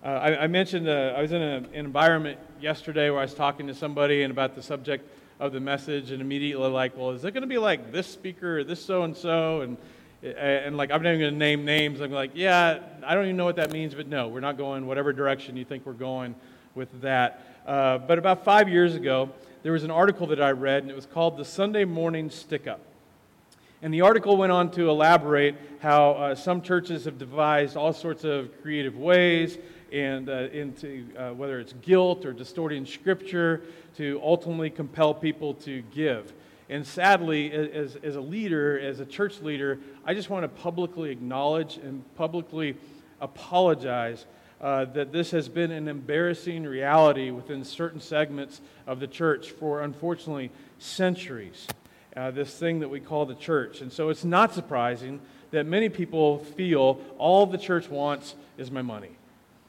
Uh, I, I, mentioned uh, I was in a, an environment yesterday where I was talking to somebody and about the subject of the message, and immediately like, well, is it going to be like this speaker or this so and so? And and like I'm not even going to name names. I'm like, yeah, I don't even know what that means, but no, we're not going whatever direction you think we're going with that. Uh, but about five years ago, there was an article that I read, and it was called "The Sunday Morning Stick Up." And the article went on to elaborate how uh, some churches have devised all sorts of creative ways and uh, into uh, whether it's guilt or distorting scripture to ultimately compel people to give. And sadly, as, as a leader, as a church leader, I just want to publicly acknowledge and publicly apologize uh, that this has been an embarrassing reality within certain segments of the church for, unfortunately, centuries. Uh, this thing that we call the church. And so it's not surprising that many people feel all the church wants is my money.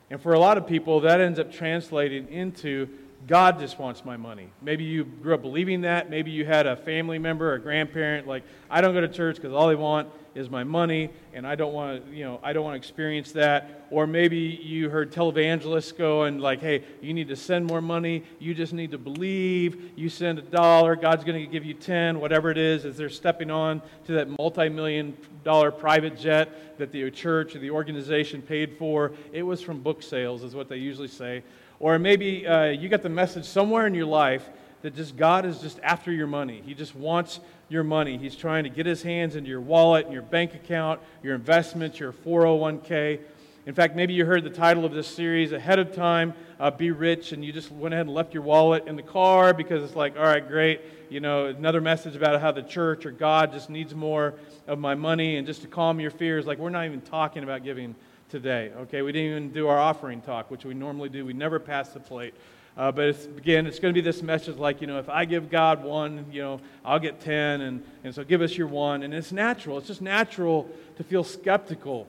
And for a lot of people, that ends up translating into God just wants my money. Maybe you grew up believing that. Maybe you had a family member a grandparent like, I don't go to church because all they want is my money, and I don't want to, you know, I don't want to experience that. Or maybe you heard televangelists go and like, hey, you need to send more money. You just need to believe. You send a dollar, God's going to give you ten, whatever it is, as they're stepping on to that multi-million dollar private jet that the church or the organization paid for. It was from book sales, is what they usually say. Or maybe uh, you got the message somewhere in your life that just God is just after your money. He just wants your money. He's trying to get his hands into your wallet and your bank account, your investments, your 401k. In fact, maybe you heard the title of this series ahead of time, uh, Be Rich, and you just went ahead and left your wallet in the car because it's like, all right, great. You know, another message about how the church or God just needs more of my money. And just to calm your fears, like, we're not even talking about giving today. Okay, we didn't even do our offering talk, which we normally do. We never pass the plate. Uh, but it's, again, it's going to be this message like, you know, if I give God one, you know, I'll get 10. And, and so give us your one. And it's natural. It's just natural to feel skeptical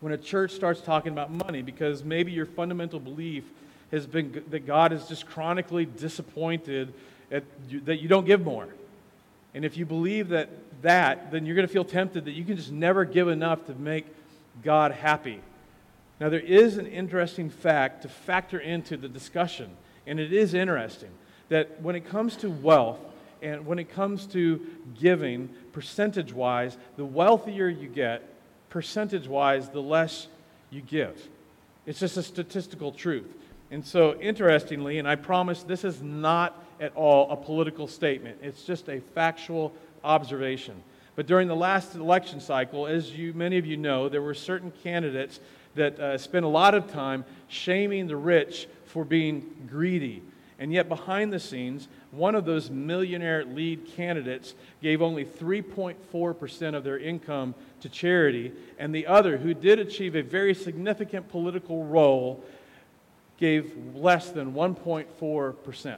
when a church starts talking about money because maybe your fundamental belief has been that God is just chronically disappointed at you, that you don't give more. And if you believe that, that, then you're going to feel tempted that you can just never give enough to make God happy. Now, there is an interesting fact to factor into the discussion, and it is interesting that when it comes to wealth and when it comes to giving, percentage wise, the wealthier you get, percentage wise, the less you give. It's just a statistical truth. And so, interestingly, and I promise this is not at all a political statement, it's just a factual observation. But during the last election cycle, as you, many of you know, there were certain candidates that uh, spent a lot of time shaming the rich for being greedy. And yet, behind the scenes, one of those millionaire lead candidates gave only 3.4% of their income to charity, and the other, who did achieve a very significant political role, gave less than 1.4%.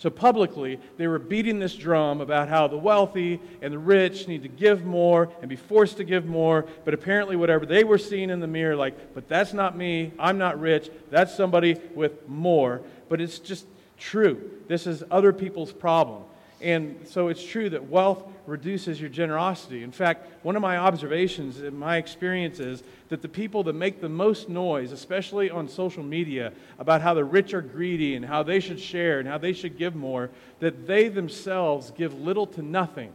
So publicly, they were beating this drum about how the wealthy and the rich need to give more and be forced to give more. But apparently, whatever they were seeing in the mirror, like, but that's not me. I'm not rich. That's somebody with more. But it's just true. This is other people's problem. And so it's true that wealth reduces your generosity. In fact, one of my observations in my experience is that the people that make the most noise, especially on social media, about how the rich are greedy and how they should share and how they should give more, that they themselves give little to nothing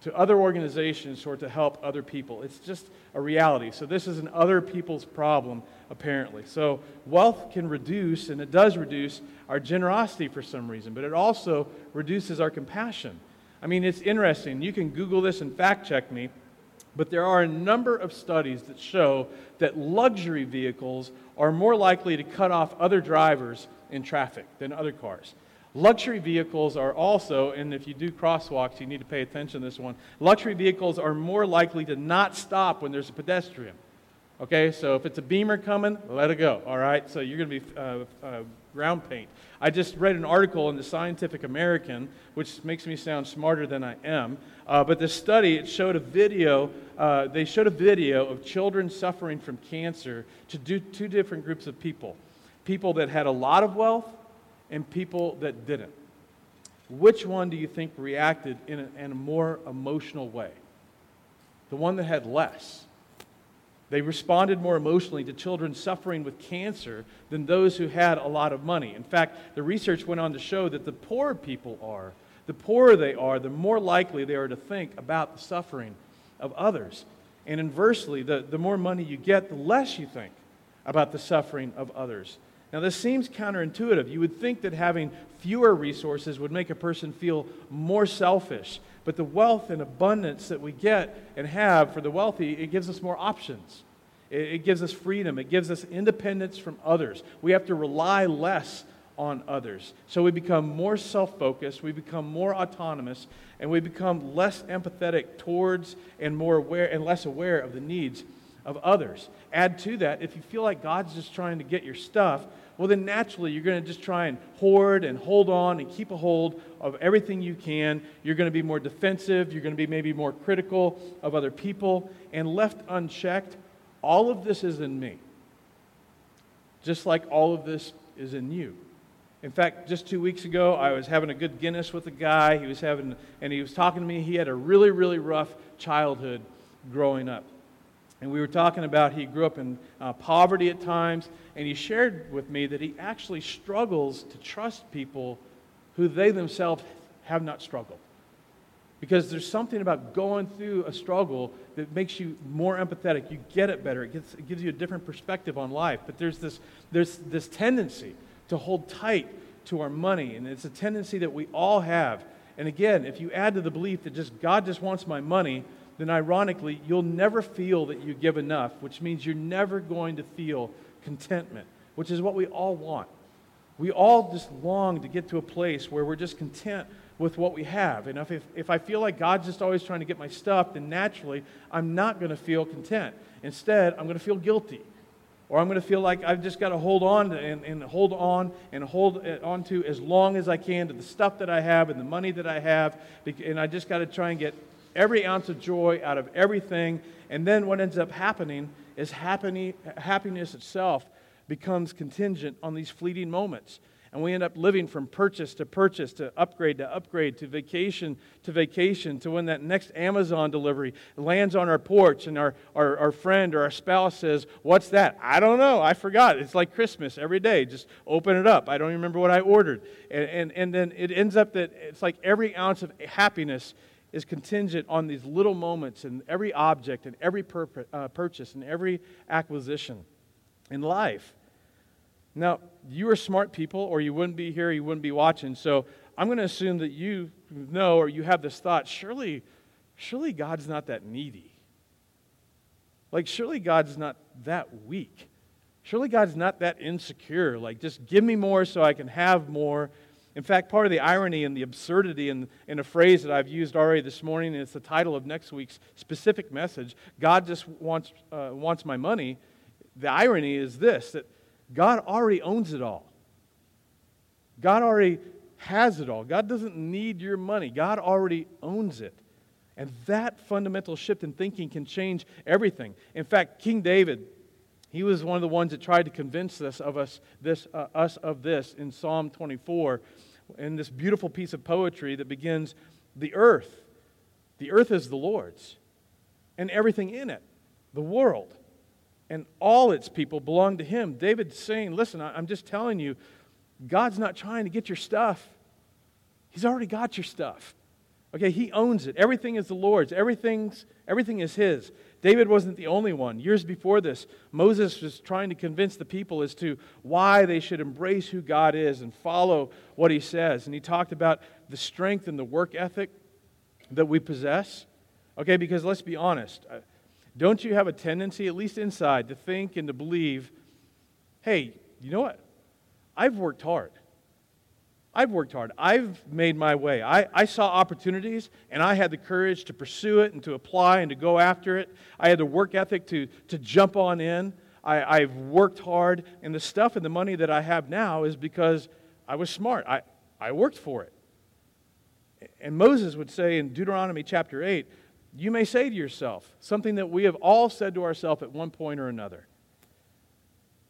to other organizations or to help other people. It's just a reality. So, this is an other people's problem, apparently. So, wealth can reduce, and it does reduce, our generosity for some reason, but it also reduces our compassion. I mean, it's interesting. You can Google this and fact check me, but there are a number of studies that show that luxury vehicles are more likely to cut off other drivers in traffic than other cars. Luxury vehicles are also, and if you do crosswalks, you need to pay attention to this one. Luxury vehicles are more likely to not stop when there's a pedestrian. Okay, so if it's a beamer coming, let it go. All right, so you're going to be uh, uh, ground paint. I just read an article in the Scientific American, which makes me sound smarter than I am. Uh, but this study, it showed a video. Uh, they showed a video of children suffering from cancer to do two different groups of people: people that had a lot of wealth and people that didn't. Which one do you think reacted in a, in a more emotional way? The one that had less. They responded more emotionally to children suffering with cancer than those who had a lot of money. In fact, the research went on to show that the poorer people are, the poorer they are, the more likely they are to think about the suffering of others. And inversely, the, the more money you get, the less you think about the suffering of others. Now, this seems counterintuitive. You would think that having fewer resources would make a person feel more selfish. But the wealth and abundance that we get and have for the wealthy, it gives us more options. It, it gives us freedom. It gives us independence from others. We have to rely less on others. So we become more self focused, we become more autonomous, and we become less empathetic towards and more aware and less aware of the needs of others. Add to that, if you feel like God's just trying to get your stuff, well, then naturally you're going to just try and hoard and hold on and keep a hold of everything you can. You're going to be more defensive. You're going to be maybe more critical of other people. And left unchecked, all of this is in me. Just like all of this is in you. In fact, just two weeks ago, I was having a good Guinness with a guy. He was having, and he was talking to me. He had a really, really rough childhood growing up. And we were talking about he grew up in uh, poverty at times, and he shared with me that he actually struggles to trust people who they themselves have not struggled. Because there's something about going through a struggle that makes you more empathetic. You get it better. It, gets, it gives you a different perspective on life. But there's this, there's this tendency to hold tight to our money, and it's a tendency that we all have. And again, if you add to the belief that just God just wants my money, then ironically, you'll never feel that you give enough, which means you're never going to feel contentment, which is what we all want. We all just long to get to a place where we're just content with what we have. And if, if, if I feel like God's just always trying to get my stuff, then naturally I'm not going to feel content. Instead, I'm going to feel guilty. Or I'm going to feel like I've just got to hold on to, and, and hold on and hold on to as long as I can to the stuff that I have and the money that I have. And I just got to try and get every ounce of joy out of everything. And then what ends up happening is happiness itself becomes contingent on these fleeting moments. And we end up living from purchase to purchase, to upgrade to upgrade, to vacation to vacation, to when that next Amazon delivery lands on our porch and our, our, our friend or our spouse says, What's that? I don't know. I forgot. It's like Christmas every day. Just open it up. I don't remember what I ordered. And, and, and then it ends up that it's like every ounce of happiness is contingent on these little moments in every object and every uh, purchase and every acquisition in life. Now, you are smart people, or you wouldn't be here, you wouldn't be watching. So I'm going to assume that you know or you have this thought surely, surely God's not that needy. Like, surely God's not that weak. Surely God's not that insecure. Like, just give me more so I can have more in fact, part of the irony and the absurdity in, in a phrase that I've used already this morning, and it's the title of next week's specific message God just wants, uh, wants my money. The irony is this that God already owns it all. God already has it all. God doesn't need your money, God already owns it. And that fundamental shift in thinking can change everything. In fact, King David, he was one of the ones that tried to convince us of us, this, uh, us of this in Psalm 24 in this beautiful piece of poetry that begins The earth, the earth is the Lord's, and everything in it, the world, and all its people belong to Him. David's saying, Listen, I'm just telling you, God's not trying to get your stuff, He's already got your stuff. Okay, He owns it. Everything is the Lord's, Everything's, everything is His. David wasn't the only one. Years before this, Moses was trying to convince the people as to why they should embrace who God is and follow what he says. And he talked about the strength and the work ethic that we possess. Okay, because let's be honest. Uh, don't you have a tendency, at least inside, to think and to believe, hey, you know what? I've worked hard. I've worked hard. I've made my way. I, I saw opportunities and I had the courage to pursue it and to apply and to go after it. I had the work ethic to, to jump on in. I, I've worked hard, and the stuff and the money that I have now is because I was smart. I, I worked for it. And Moses would say in Deuteronomy chapter 8, you may say to yourself something that we have all said to ourselves at one point or another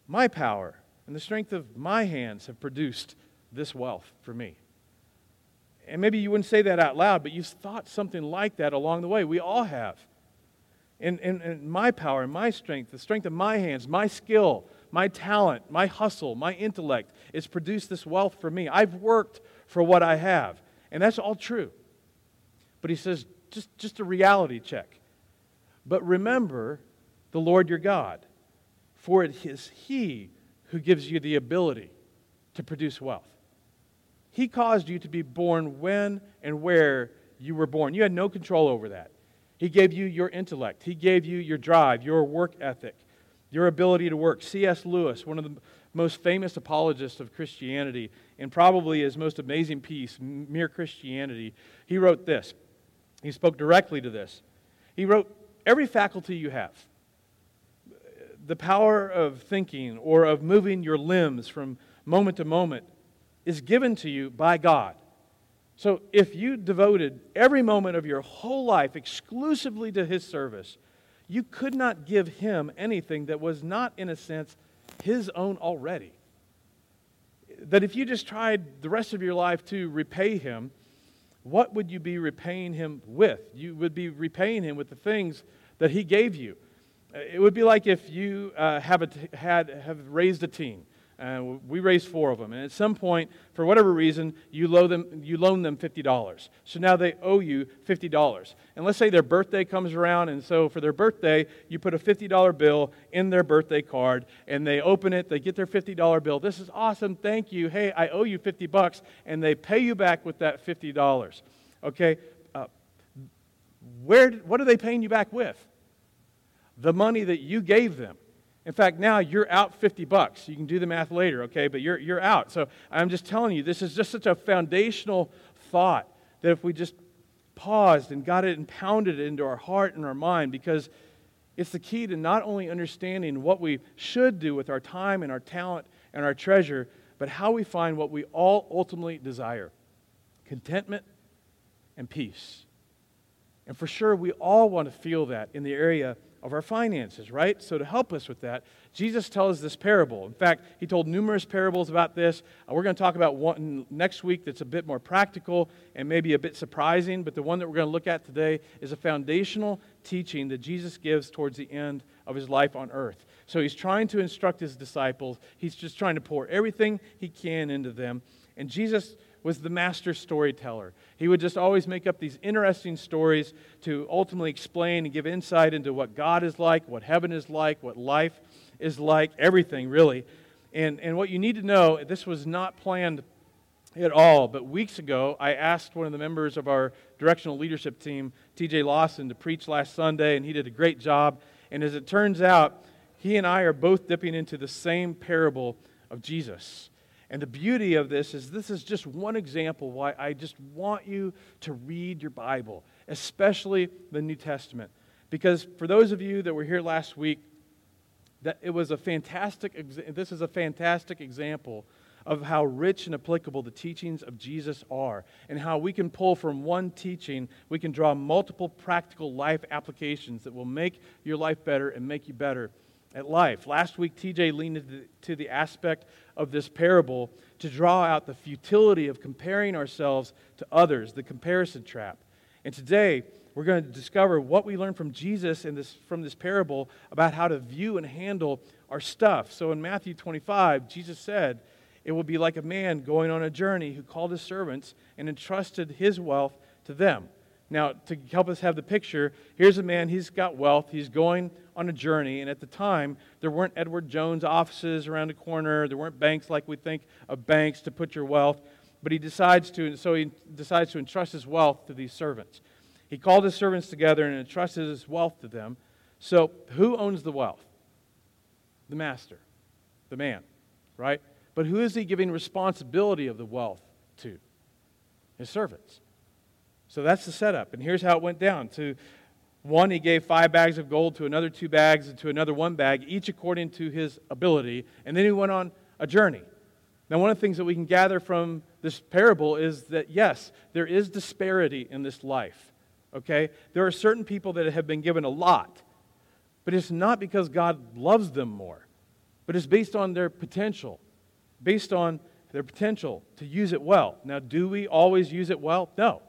My power and the strength of my hands have produced this wealth for me. And maybe you wouldn't say that out loud, but you've thought something like that along the way. We all have. And, and my power and my strength, the strength of my hands, my skill, my talent, my hustle, my intellect, it's produced this wealth for me. I've worked for what I have. And that's all true. But he says, just, just a reality check. But remember the Lord your God, for it is He who gives you the ability to produce wealth. He caused you to be born when and where you were born. You had no control over that. He gave you your intellect, He gave you your drive, your work ethic, your ability to work. C.S. Lewis, one of the most famous apologists of Christianity, and probably his most amazing piece, Mere Christianity, he wrote this. He spoke directly to this. He wrote, Every faculty you have, the power of thinking or of moving your limbs from moment to moment, is given to you by God. So if you devoted every moment of your whole life exclusively to His service, you could not give Him anything that was not, in a sense, His own already. That if you just tried the rest of your life to repay Him, what would you be repaying Him with? You would be repaying Him with the things that He gave you. It would be like if you uh, have, had, have raised a team uh, we raised four of them. And at some point, for whatever reason, you loan them, you loan them $50. So now they owe you $50. And let's say their birthday comes around, and so for their birthday, you put a $50 bill in their birthday card, and they open it, they get their $50 bill. This is awesome, thank you. Hey, I owe you 50 bucks, and they pay you back with that $50. Okay? Uh, where, what are they paying you back with? The money that you gave them. In fact, now you're out 50 bucks. You can do the math later, okay? But you're, you're out. So I'm just telling you, this is just such a foundational thought that if we just paused and got it and pounded it into our heart and our mind, because it's the key to not only understanding what we should do with our time and our talent and our treasure, but how we find what we all ultimately desire contentment and peace. And for sure, we all want to feel that in the area of our finances, right? So, to help us with that, Jesus tells this parable. In fact, he told numerous parables about this. Uh, we're going to talk about one next week that's a bit more practical and maybe a bit surprising, but the one that we're going to look at today is a foundational teaching that Jesus gives towards the end of his life on earth. So, he's trying to instruct his disciples, he's just trying to pour everything he can into them. And Jesus was the master storyteller. He would just always make up these interesting stories to ultimately explain and give insight into what God is like, what heaven is like, what life is like, everything really. And, and what you need to know, this was not planned at all, but weeks ago, I asked one of the members of our directional leadership team, TJ Lawson, to preach last Sunday, and he did a great job. And as it turns out, he and I are both dipping into the same parable of Jesus. And the beauty of this is this is just one example why I just want you to read your Bible, especially the New Testament. Because for those of you that were here last week, that it was a fantastic this is a fantastic example of how rich and applicable the teachings of Jesus are and how we can pull from one teaching we can draw multiple practical life applications that will make your life better and make you better at life. Last week, TJ leaned into the aspect of this parable to draw out the futility of comparing ourselves to others, the comparison trap. And today, we're going to discover what we learn from Jesus in this, from this parable about how to view and handle our stuff. So in Matthew 25, Jesus said, It will be like a man going on a journey who called his servants and entrusted his wealth to them. Now, to help us have the picture, here's a man, he's got wealth, he's going on a journey, and at the time, there weren't Edward Jones offices around the corner, there weren't banks like we think of banks to put your wealth, but he decides to, so he decides to entrust his wealth to these servants. He called his servants together and entrusted his wealth to them. So, who owns the wealth? The master, the man, right? But who is he giving responsibility of the wealth to? His servants. So that's the setup. And here's how it went down. To one, he gave five bags of gold, to another, two bags, and to another, one bag, each according to his ability. And then he went on a journey. Now, one of the things that we can gather from this parable is that, yes, there is disparity in this life. Okay? There are certain people that have been given a lot, but it's not because God loves them more, but it's based on their potential, based on their potential to use it well. Now, do we always use it well? No.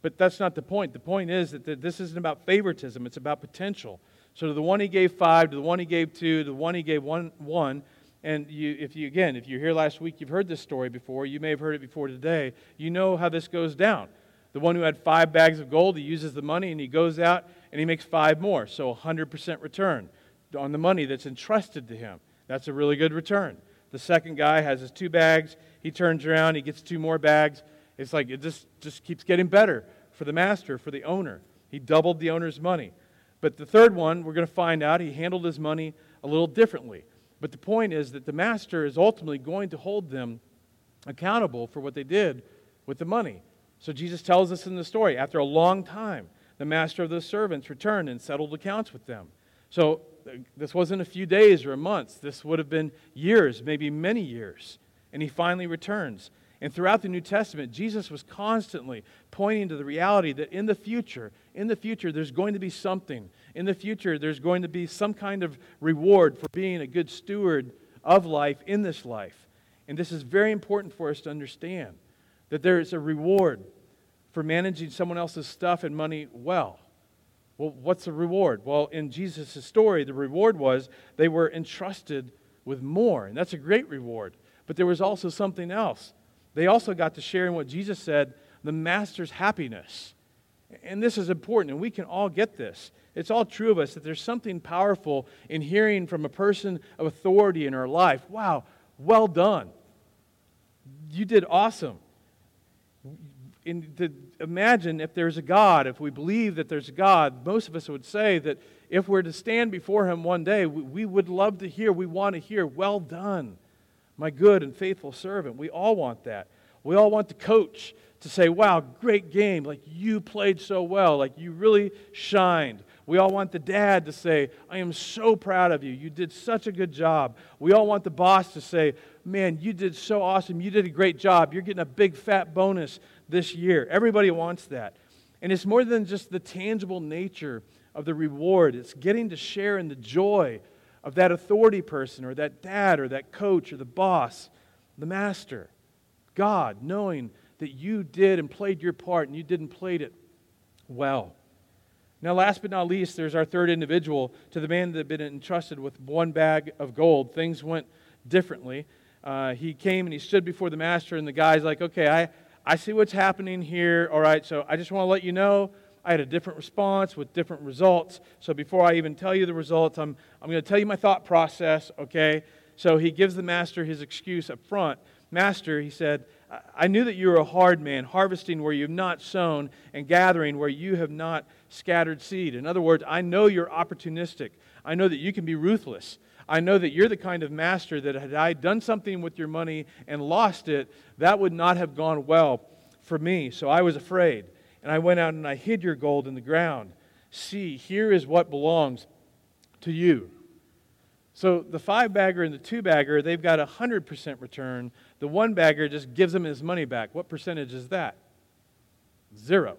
But that's not the point. The point is that this isn't about favoritism, it's about potential. So to the one he gave five, to the one he gave two, to the one he gave one, one and you, if you, again, if you're here last week, you've heard this story before. You may have heard it before today. You know how this goes down. The one who had five bags of gold, he uses the money and he goes out and he makes five more. So 100% return on the money that's entrusted to him. That's a really good return. The second guy has his two bags. He turns around, he gets two more bags. It's like it just, just keeps getting better for the master, for the owner. He doubled the owner's money. But the third one, we're going to find out he handled his money a little differently. But the point is that the master is ultimately going to hold them accountable for what they did with the money. So Jesus tells us in the story after a long time, the master of those servants returned and settled accounts with them. So this wasn't a few days or a month, this would have been years, maybe many years. And he finally returns. And throughout the New Testament, Jesus was constantly pointing to the reality that in the future, in the future, there's going to be something. In the future, there's going to be some kind of reward for being a good steward of life in this life. And this is very important for us to understand that there is a reward for managing someone else's stuff and money well. Well, what's the reward? Well, in Jesus' story, the reward was they were entrusted with more, and that's a great reward. But there was also something else. They also got to share in what Jesus said the master's happiness. And this is important, and we can all get this. It's all true of us that there's something powerful in hearing from a person of authority in our life. Wow, well done. You did awesome in, to imagine if there's a God, if we believe that there's a God, most of us would say that if we're to stand before Him one day, we, we would love to hear, we want to hear, well done, my good and faithful servant. We all want that. We all want the coach to say, wow, great game. Like you played so well. Like you really shined. We all want the dad to say, I am so proud of you. You did such a good job. We all want the boss to say, man, you did so awesome. You did a great job. You're getting a big fat bonus this year. Everybody wants that. And it's more than just the tangible nature of the reward, it's getting to share in the joy of that authority person or that dad or that coach or the boss, the master, God, knowing that you did and played your part and you didn't played it well. Now, last but not least, there's our third individual. To the man that had been entrusted with one bag of gold, things went differently. Uh, he came and he stood before the master, and the guy's like, Okay, I, I see what's happening here. All right, so I just want to let you know I had a different response with different results. So before I even tell you the results, I'm, I'm going to tell you my thought process, okay? So he gives the master his excuse up front. Master, he said, I knew that you were a hard man, harvesting where you have not sown and gathering where you have not scattered seed. In other words, I know you're opportunistic. I know that you can be ruthless. I know that you're the kind of master that had I done something with your money and lost it, that would not have gone well for me. So I was afraid. And I went out and I hid your gold in the ground. See, here is what belongs to you. So the five bagger and the two bagger, they've got a 100% return. The one bagger just gives him his money back. What percentage is that? Zero.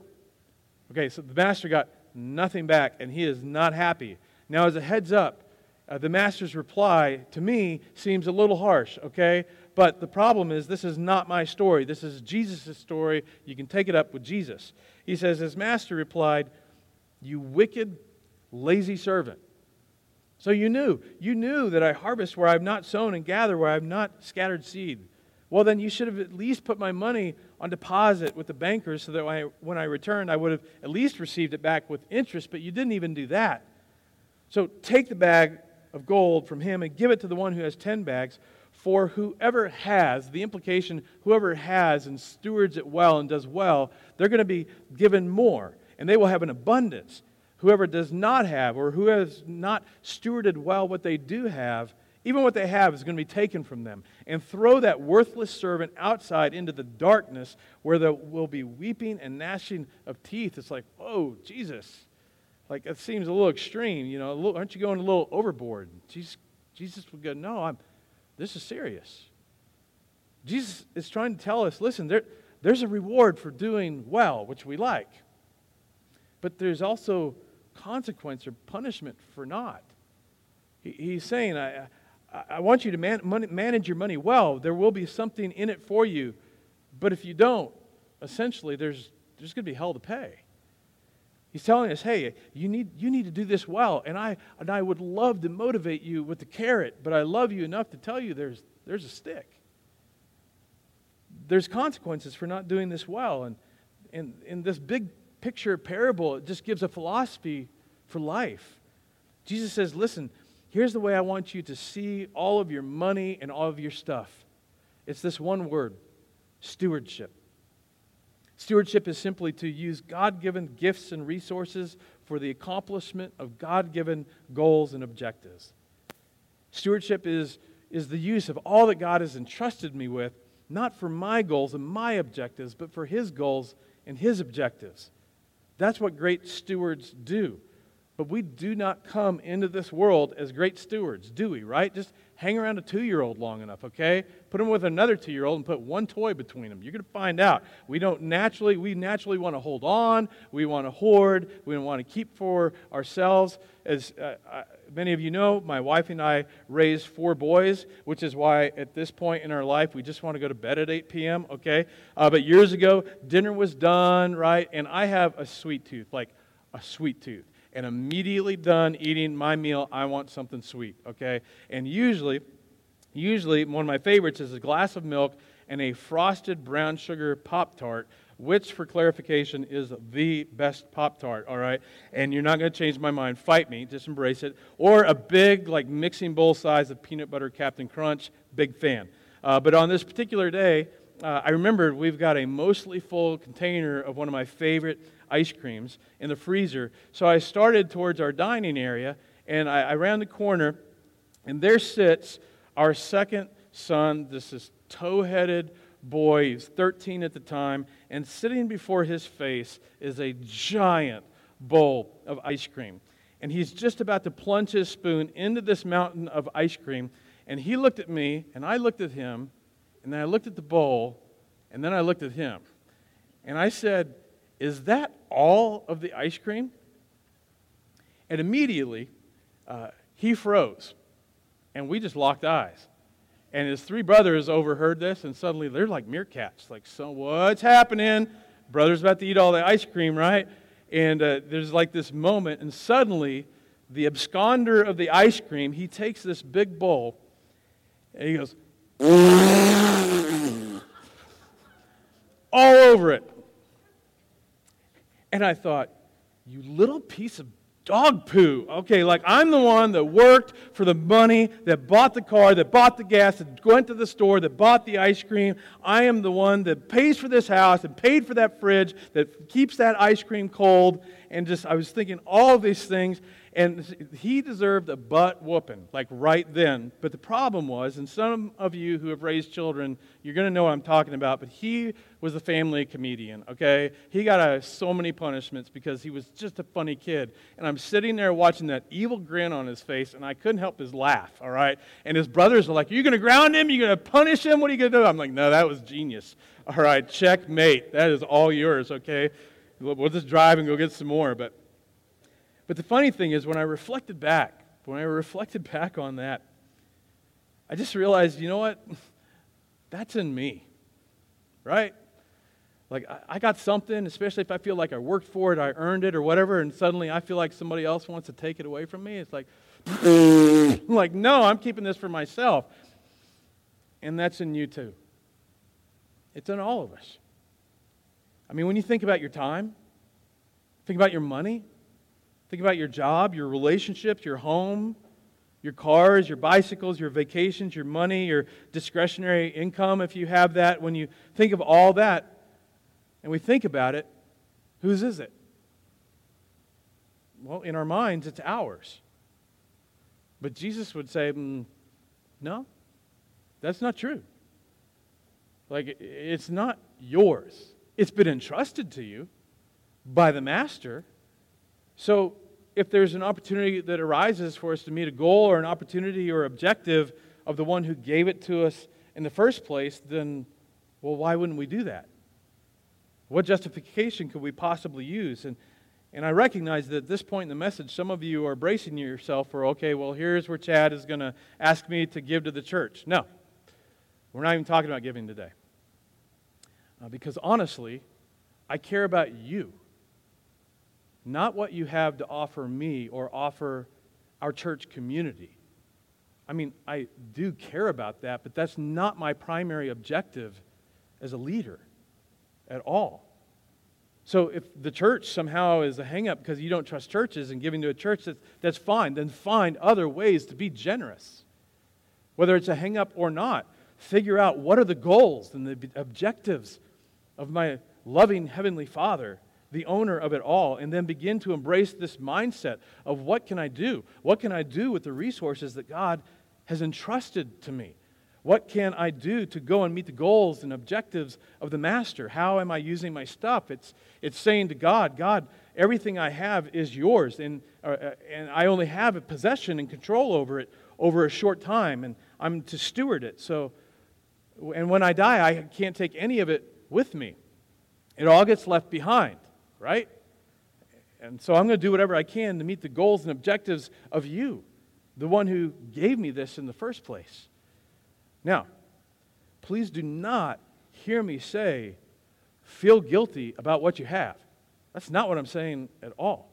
Okay, so the master got nothing back, and he is not happy. Now, as a heads up, uh, the master's reply to me seems a little harsh, okay? But the problem is, this is not my story. This is Jesus' story. You can take it up with Jesus. He says, His master replied, You wicked, lazy servant. So you knew. You knew that I harvest where I've not sown and gather where I've not scattered seed. Well, then you should have at least put my money on deposit with the bankers so that when I, when I returned, I would have at least received it back with interest, but you didn't even do that. So take the bag of gold from him and give it to the one who has 10 bags. For whoever has, the implication, whoever has and stewards it well and does well, they're going to be given more, and they will have an abundance. Whoever does not have, or who has not stewarded well what they do have, even what they have is going to be taken from them. And throw that worthless servant outside into the darkness where there will be weeping and gnashing of teeth. It's like, oh, Jesus. Like, it seems a little extreme. You know, aren't you going a little overboard? Jesus, Jesus would go, no, I'm, this is serious. Jesus is trying to tell us listen, there, there's a reward for doing well, which we like. But there's also consequence or punishment for not. He, he's saying, I, I, I, want you to man, money, manage your money well. There will be something in it for you. But if you don't, essentially, there's there's going to be hell to pay. He's telling us, hey, you need, you need to do this well. And I, and I would love to motivate you with the carrot, but I love you enough to tell you there's, there's a stick. There's consequences for not doing this well. And in, in this big picture parable, it just gives a philosophy for life. Jesus says, listen, here's the way I want you to see all of your money and all of your stuff. It's this one word stewardship. Stewardship is simply to use God given gifts and resources for the accomplishment of God given goals and objectives. Stewardship is, is the use of all that God has entrusted me with, not for my goals and my objectives, but for His goals and His objectives. That's what great stewards do. But we do not come into this world as great stewards, do we, right? Just hang around a two year old long enough, okay? Put them with another two year old and put one toy between them. You're going to find out. We don't naturally, we naturally want to hold on. We want to hoard. We want to keep for ourselves. As uh, uh, many of you know, my wife and I raised four boys, which is why at this point in our life we just want to go to bed at 8 p.m., okay? Uh, but years ago, dinner was done, right? And I have a sweet tooth, like a sweet tooth and immediately done eating my meal, I want something sweet, okay? And usually, usually one of my favorites is a glass of milk and a frosted brown sugar Pop Tart, which, for clarification, is the best Pop Tart, all right? And you're not going to change my mind. Fight me, just embrace it. Or a big, like, mixing bowl size of peanut butter Cap'n Crunch, big fan. Uh, but on this particular day, uh, I remembered we've got a mostly full container of one of my favorite ice creams in the freezer. So I started towards our dining area, and I, I ran the corner, and there sits our second son, this is tow headed boy. He's 13 at the time, and sitting before his face is a giant bowl of ice cream. And he's just about to plunge his spoon into this mountain of ice cream. And he looked at me, and I looked at him, and then I looked at the bowl, and then I looked at him. And I said, Is that all of the ice cream? And immediately, uh, he froze. And we just locked eyes. And his three brothers overheard this, and suddenly they're like meerkats. Like, so what's happening? Brother's about to eat all the ice cream, right? And uh, there's like this moment, and suddenly, the absconder of the ice cream, he takes this big bowl, and he goes, all over it. And I thought, you little piece of dog poo. Okay, like I'm the one that worked for the money, that bought the car, that bought the gas, that went to the store, that bought the ice cream. I am the one that pays for this house and paid for that fridge, that keeps that ice cream cold. And just, I was thinking all these things. And he deserved a butt whooping, like right then. But the problem was, and some of you who have raised children, you're going to know what I'm talking about, but he was a family comedian, okay? He got a, so many punishments because he was just a funny kid. And I'm sitting there watching that evil grin on his face, and I couldn't help his laugh, all right? And his brothers are like, Are you going to ground him? Are you going to punish him? What are you going to do? I'm like, No, that was genius. All right, checkmate. That is all yours, okay? We'll just drive and go get some more. But but the funny thing is, when I reflected back, when I reflected back on that, I just realized, you know what? That's in me, right? Like, I got something, especially if I feel like I worked for it, I earned it, or whatever, and suddenly I feel like somebody else wants to take it away from me. It's like, like, no, I'm keeping this for myself. And that's in you too. It's in all of us. I mean, when you think about your time, think about your money, Think about your job, your relationships, your home, your cars, your bicycles, your vacations, your money, your discretionary income, if you have that. When you think of all that and we think about it, whose is it? Well, in our minds, it's ours. But Jesus would say, mm, no, that's not true. Like, it's not yours. It's been entrusted to you by the master. So, if there's an opportunity that arises for us to meet a goal or an opportunity or objective of the one who gave it to us in the first place, then, well, why wouldn't we do that? What justification could we possibly use? And, and I recognize that at this point in the message, some of you are bracing yourself for, okay, well, here's where Chad is going to ask me to give to the church. No, we're not even talking about giving today. Uh, because honestly, I care about you, not what you have to offer me or offer our church community. I mean, I do care about that, but that's not my primary objective as a leader at all. So if the church somehow is a hangup because you don't trust churches and giving to a church, that's, that's fine. Then find other ways to be generous. Whether it's a hangup or not, figure out what are the goals and the objectives of my loving Heavenly Father, the owner of it all, and then begin to embrace this mindset of what can I do? What can I do with the resources that God has entrusted to me? What can I do to go and meet the goals and objectives of the master? How am I using my stuff? It's, it's saying to God, God, everything I have is yours, and, uh, uh, and I only have a possession and control over it over a short time, and I'm to steward it. So, and when I die, I can't take any of it with me. It all gets left behind, right? And so I'm going to do whatever I can to meet the goals and objectives of you, the one who gave me this in the first place. Now, please do not hear me say, feel guilty about what you have. That's not what I'm saying at all.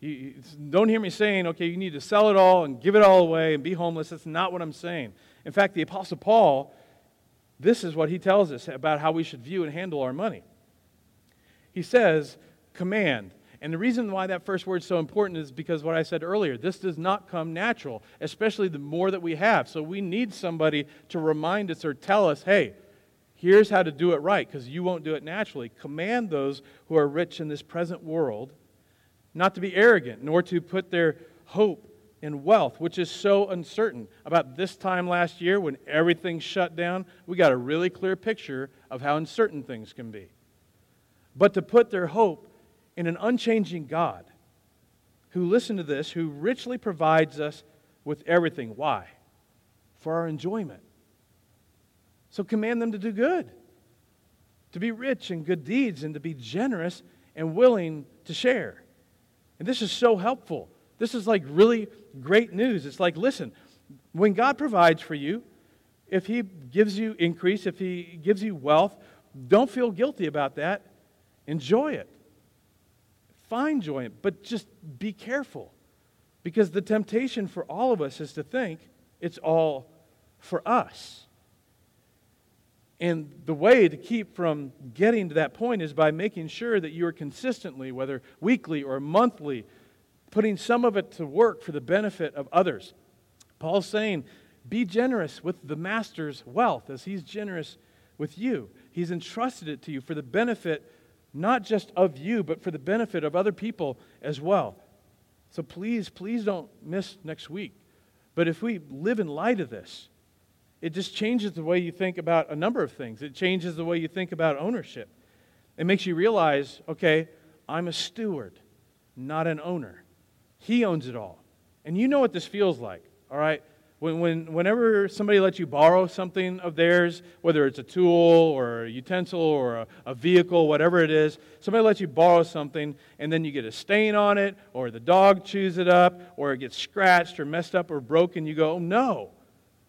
You, you, don't hear me saying, okay, you need to sell it all and give it all away and be homeless. That's not what I'm saying. In fact, the Apostle Paul, this is what he tells us about how we should view and handle our money. He says, command. And the reason why that first word is so important is because what I said earlier. This does not come natural, especially the more that we have. So we need somebody to remind us or tell us, hey, here's how to do it right, because you won't do it naturally. Command those who are rich in this present world not to be arrogant, nor to put their hope in wealth, which is so uncertain. About this time last year, when everything shut down, we got a really clear picture of how uncertain things can be. But to put their hope in an unchanging God who, listen to this, who richly provides us with everything. Why? For our enjoyment. So command them to do good, to be rich in good deeds, and to be generous and willing to share. And this is so helpful. This is like really great news. It's like, listen, when God provides for you, if He gives you increase, if He gives you wealth, don't feel guilty about that. Enjoy it. Find joy in it, but just be careful. Because the temptation for all of us is to think it's all for us. And the way to keep from getting to that point is by making sure that you are consistently, whether weekly or monthly, putting some of it to work for the benefit of others. Paul's saying, be generous with the master's wealth as he's generous with you. He's entrusted it to you for the benefit not just of you, but for the benefit of other people as well. So please, please don't miss next week. But if we live in light of this, it just changes the way you think about a number of things. It changes the way you think about ownership. It makes you realize okay, I'm a steward, not an owner. He owns it all. And you know what this feels like, all right? When, when, whenever somebody lets you borrow something of theirs, whether it's a tool or a utensil or a, a, vehicle, whatever it is, somebody lets you borrow something and then you get a stain on it, or the dog chews it up, or it gets scratched or messed up or broken, you go, oh no.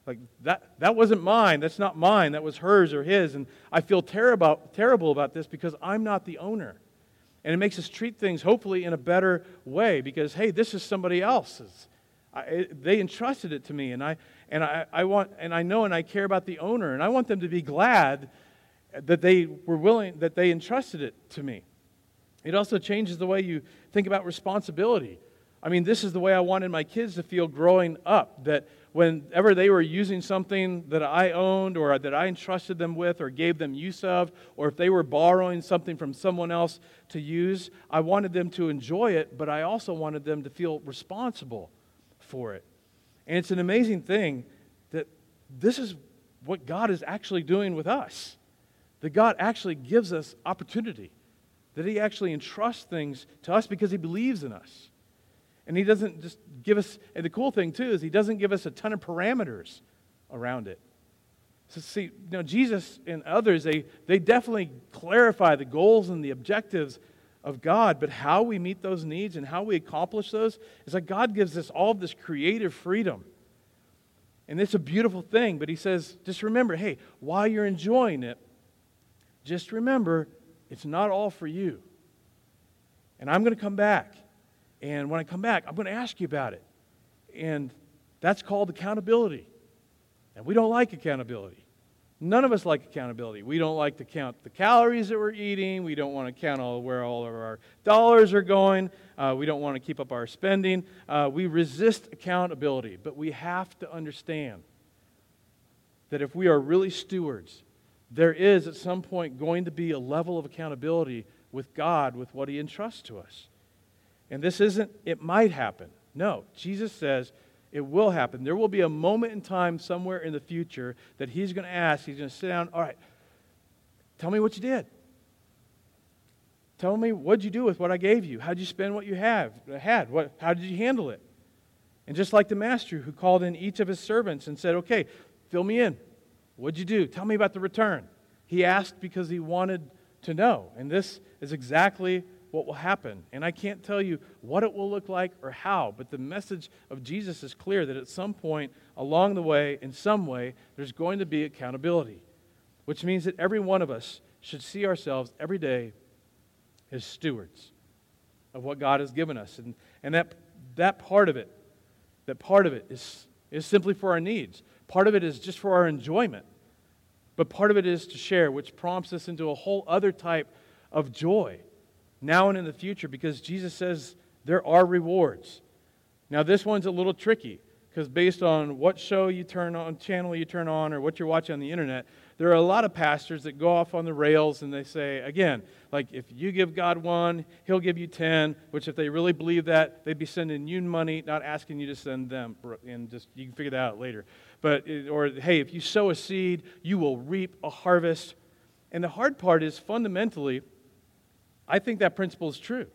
Like that, that wasn't mine. That's not mine. That was hers or his. And I feel terrible, terrible about this because I'm not the owner. And it makes us treat things hopefully in a better way because, hey, this is somebody else's. I, they entrusted it to me, and I and I, I want and I know and I care about the owner, and I want them to be glad that they were willing that they entrusted it to me. It also changes the way you think about responsibility. I mean, this is the way I wanted my kids to feel growing up that whenever they were using something that I owned or that I entrusted them with or gave them use of, or if they were borrowing something from someone else to use, I wanted them to enjoy it, but I also wanted them to feel responsible for it. And it's an amazing thing that this is what God is actually doing with us. That God actually gives us opportunity, that He actually entrusts things to us because He believes in us. And He doesn't just give us, and the cool thing too is He doesn't give us a ton of parameters around it. So, see, you know, Jesus and others, they, they definitely clarify the goals and the objectives of God, but how we meet those needs and how we accomplish those is that God gives us all this creative freedom. And it's a beautiful thing, but He says, just remember hey, while you're enjoying it, just remember it's not all for you. And I'm going to come back. And when I come back, I'm going to ask you about it. And that's called accountability. And we don't like accountability. None of us like accountability. We don't like to count the calories that we're eating. We don't want to count all where all of our dollars are going. Uh, we don't want to keep up our spending. Uh, we resist accountability. But we have to understand that if we are really stewards, there is at some point going to be a level of accountability with God with what He entrusts to us. And this isn't, it might happen. No, Jesus says it will happen. There will be a moment in time somewhere in the future that He's going to ask, He's going to sit down, all right, tell me what you did. Tell me what did you do with what I gave you? How did you spend what you have had? What, how did you handle it? And just like the master who called in each of his servants and said, Okay, fill me in. What'd you do? Tell me about the return. He asked because he wanted to know. And this is exactly what will happen. And I can't tell you what it will look like or how, but the message of Jesus is clear that at some point along the way, in some way, there's going to be accountability, which means that every one of us should see ourselves every day as stewards of what God has given us. And, and that, that part of it, that part of it is, is simply for our needs. Part of it is just for our enjoyment. But part of it is to share, which prompts us into a whole other type of joy now and in the future because Jesus says there are rewards. Now, this one's a little tricky because based on what show you turn on, channel you turn on, or what you're watching on the internet, there are a lot of pastors that go off on the rails and they say, again, like if you give God one, He'll give you ten. Which, if they really believe that, they'd be sending you money, not asking you to send them. And just you can figure that out later. But or hey, if you sow a seed, you will reap a harvest. And the hard part is fundamentally, I think that principle is true.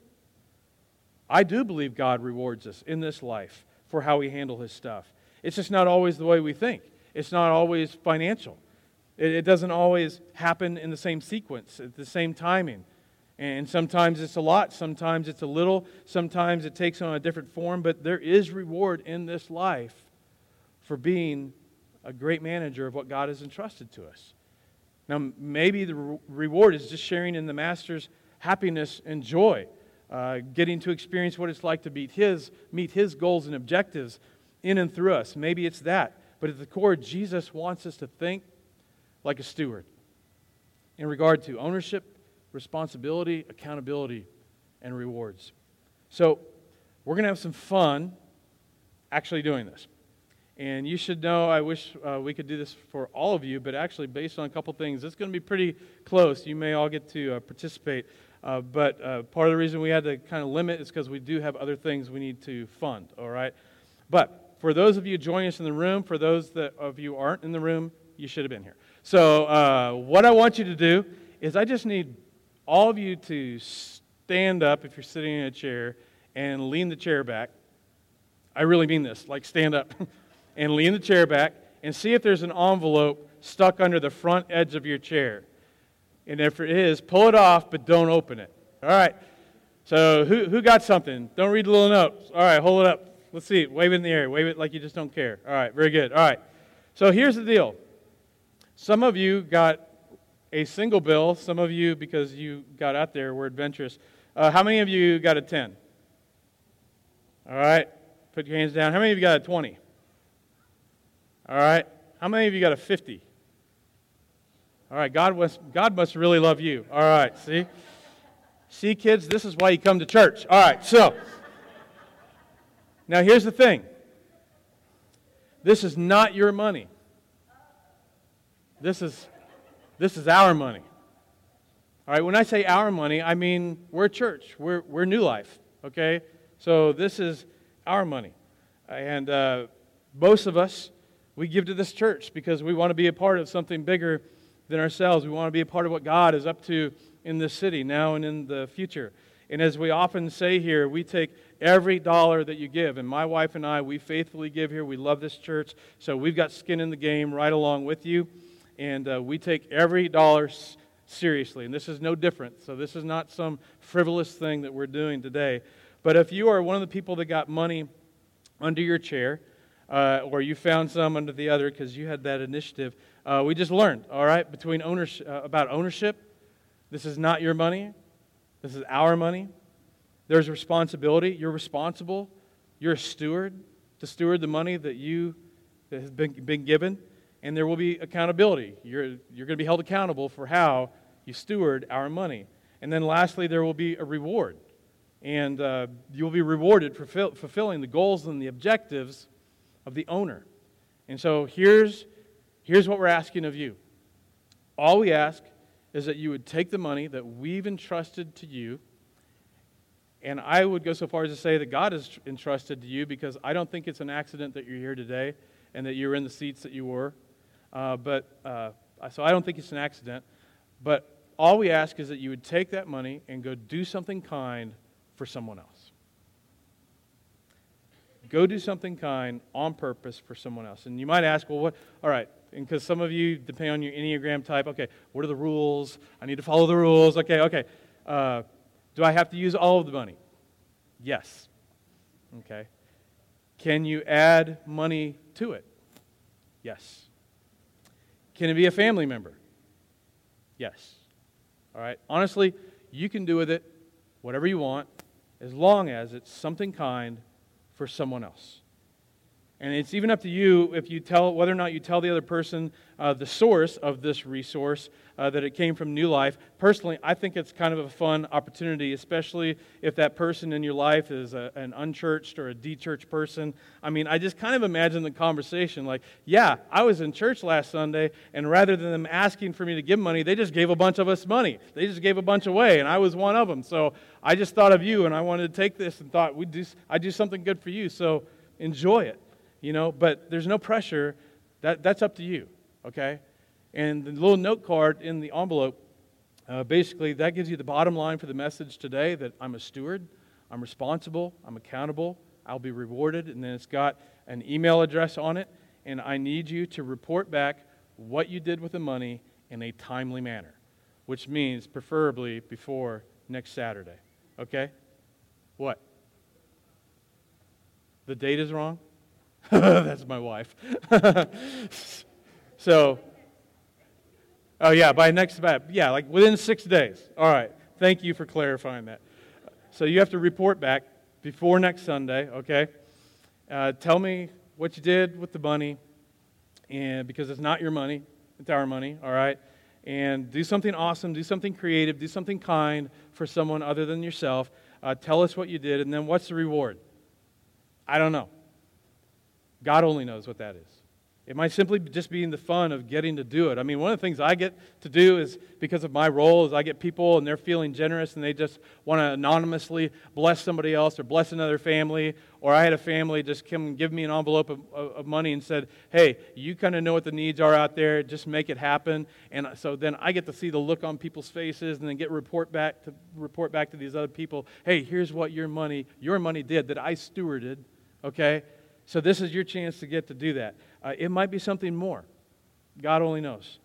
I do believe God rewards us in this life for how we handle His stuff. It's just not always the way we think. It's not always financial. It, it doesn't always happen in the same sequence, at the same timing. And sometimes it's a lot, sometimes it's a little, sometimes it takes on a different form, but there is reward in this life for being a great manager of what God has entrusted to us. Now, maybe the re- reward is just sharing in the Master's happiness and joy, uh, getting to experience what it's like to meet his, meet his goals and objectives in and through us. Maybe it's that. But at the core, Jesus wants us to think like a steward in regard to ownership, responsibility, accountability, and rewards. So, we're going to have some fun actually doing this. And you should know, I wish uh, we could do this for all of you, but actually, based on a couple things, it's going to be pretty close. You may all get to uh, participate. Uh, but uh, part of the reason we had to kind of limit is because we do have other things we need to fund, all right? But for those of you joining us in the room, for those that of you aren't in the room, you should have been here. So, uh, what I want you to do is I just need all of you to stand up if you're sitting in a chair and lean the chair back. I really mean this, like stand up. and lean the chair back and see if there's an envelope stuck under the front edge of your chair. And if it is, pull it off, but don't open it. All right. So, who, who got something? Don't read the little notes. All right, hold it up. Let's see. Wave it in the air. Wave it like you just don't care. All right, very good. All right. So, here's the deal some of you got a single bill. Some of you, because you got out there, were adventurous. Uh, how many of you got a 10? All right. Put your hands down. How many of you got a 20? All right. How many of you got a 50? All right. God must, God must really love you. All right. See? See, kids, this is why you come to church. All right. So, now here's the thing this is not your money. This is, this is our money. All right, when I say our money, I mean we're church. We're, we're New Life, okay? So this is our money. And uh, most of us we give to this church because we want to be a part of something bigger than ourselves. We want to be a part of what God is up to in this city now and in the future. And as we often say here, we take every dollar that you give. And my wife and I, we faithfully give here. We love this church. So we've got skin in the game right along with you. And uh, we take every dollar seriously. And this is no different. So this is not some frivolous thing that we're doing today. But if you are one of the people that got money under your chair, uh, or you found some under the other because you had that initiative. Uh, we just learned, all right, between ownership, uh, about ownership, This is not your money. This is our money. There's responsibility. You're responsible. You're a steward to steward the money that you that has been, been given. And there will be accountability. You're, you're going to be held accountable for how you steward our money. And then lastly, there will be a reward. And uh, you'll be rewarded for fill, fulfilling the goals and the objectives of the owner. And so here's, here's what we're asking of you. All we ask is that you would take the money that we've entrusted to you. And I would go so far as to say that God has entrusted to you because I don't think it's an accident that you're here today and that you're in the seats that you were. Uh, but uh, so I don't think it's an accident. But all we ask is that you would take that money and go do something kind for someone else. Go do something kind on purpose for someone else. And you might ask, well, what? All right, and because some of you, depend on your Enneagram type, okay, what are the rules? I need to follow the rules. Okay, okay. Uh, do I have to use all of the money? Yes. Okay. Can you add money to it? Yes. Can it be a family member? Yes. All right. Honestly, you can do with it whatever you want as long as it's something kind for someone else. And it's even up to you if you tell whether or not you tell the other person uh, the source of this resource uh, that it came from New Life. Personally, I think it's kind of a fun opportunity, especially if that person in your life is a, an unchurched or a dechurched person. I mean, I just kind of imagine the conversation like, yeah, I was in church last Sunday, and rather than them asking for me to give money, they just gave a bunch of us money. They just gave a bunch away, and I was one of them. So I just thought of you, and I wanted to take this and thought we'd do, I'd do something good for you. So enjoy it you know, but there's no pressure. That, that's up to you, okay? And the little note card in the envelope, uh, basically, that gives you the bottom line for the message today that I'm a steward, I'm responsible, I'm accountable, I'll be rewarded, and then it's got an email address on it, and I need you to report back what you did with the money in a timely manner, which means preferably before next Saturday, okay? What? The date is wrong? That's my wife. so, oh yeah, by next, yeah, like within six days. All right. Thank you for clarifying that. So you have to report back before next Sunday, okay? Uh, tell me what you did with the money, and because it's not your money, it's our money, all right? And do something awesome, do something creative, do something kind for someone other than yourself. Uh, tell us what you did, and then what's the reward? I don't know. God only knows what that is. It might simply just be in the fun of getting to do it. I mean, one of the things I get to do is because of my role is I get people and they're feeling generous and they just want to anonymously bless somebody else or bless another family. Or I had a family just come and give me an envelope of, of money and said, "Hey, you kind of know what the needs are out there. Just make it happen." And so then I get to see the look on people's faces and then get report back to report back to these other people. Hey, here's what your money your money did that I stewarded. Okay, so this is your chance to get to do that. Uh, it might be something more. God only knows.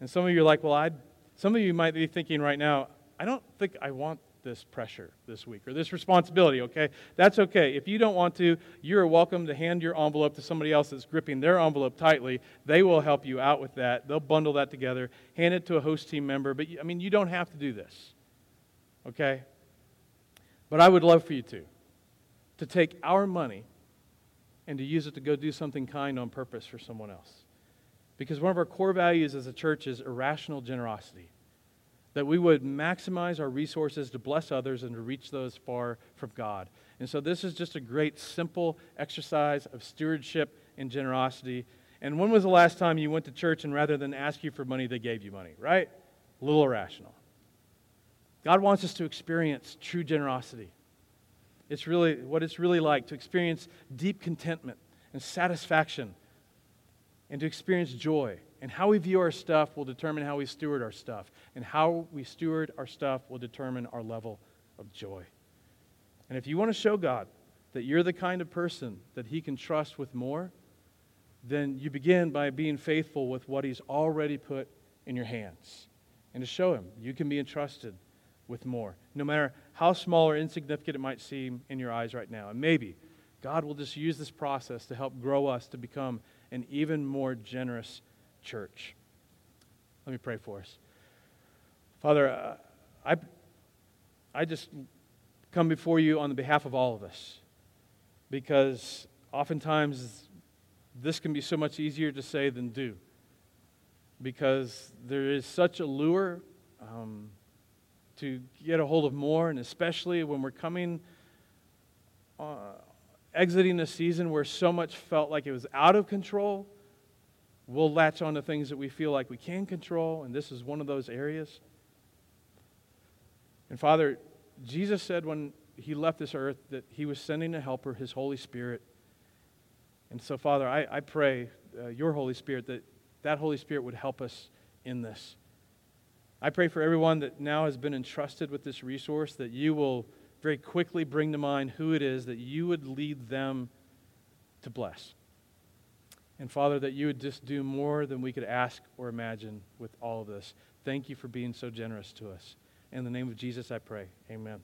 And some of you are like, well, I. Some of you might be thinking right now, I don't think I want this pressure this week or this responsibility, okay? That's okay. If you don't want to, you are welcome to hand your envelope to somebody else that's gripping their envelope tightly. They will help you out with that. They'll bundle that together, hand it to a host team member. But, I mean, you don't have to do this, okay? But I would love for you to. To take our money and to use it to go do something kind on purpose for someone else. Because one of our core values as a church is irrational generosity. That we would maximize our resources to bless others and to reach those far from God. And so this is just a great, simple exercise of stewardship and generosity. And when was the last time you went to church and rather than ask you for money, they gave you money, right? A little irrational. God wants us to experience true generosity. It's really what it's really like to experience deep contentment and satisfaction and to experience joy. And how we view our stuff will determine how we steward our stuff. And how we steward our stuff will determine our level of joy. And if you want to show God that you're the kind of person that He can trust with more, then you begin by being faithful with what He's already put in your hands. And to show Him you can be entrusted with more, no matter how small or insignificant it might seem in your eyes right now. And maybe God will just use this process to help grow us to become an even more generous church. Let me pray for us. Father, uh, I, I just come before you on the behalf of all of us because oftentimes this can be so much easier to say than do because there is such a lure um, to get a hold of more, and especially when we're coming, uh, exiting a season where so much felt like it was out of control. We'll latch on to things that we feel like we can control, and this is one of those areas. And Father, Jesus said when he left this earth that he was sending a helper, his Holy Spirit. And so, Father, I, I pray, uh, your Holy Spirit, that that Holy Spirit would help us in this. I pray for everyone that now has been entrusted with this resource that you will very quickly bring to mind who it is that you would lead them to bless. And Father, that you would just do more than we could ask or imagine with all of this. Thank you for being so generous to us. In the name of Jesus, I pray. Amen.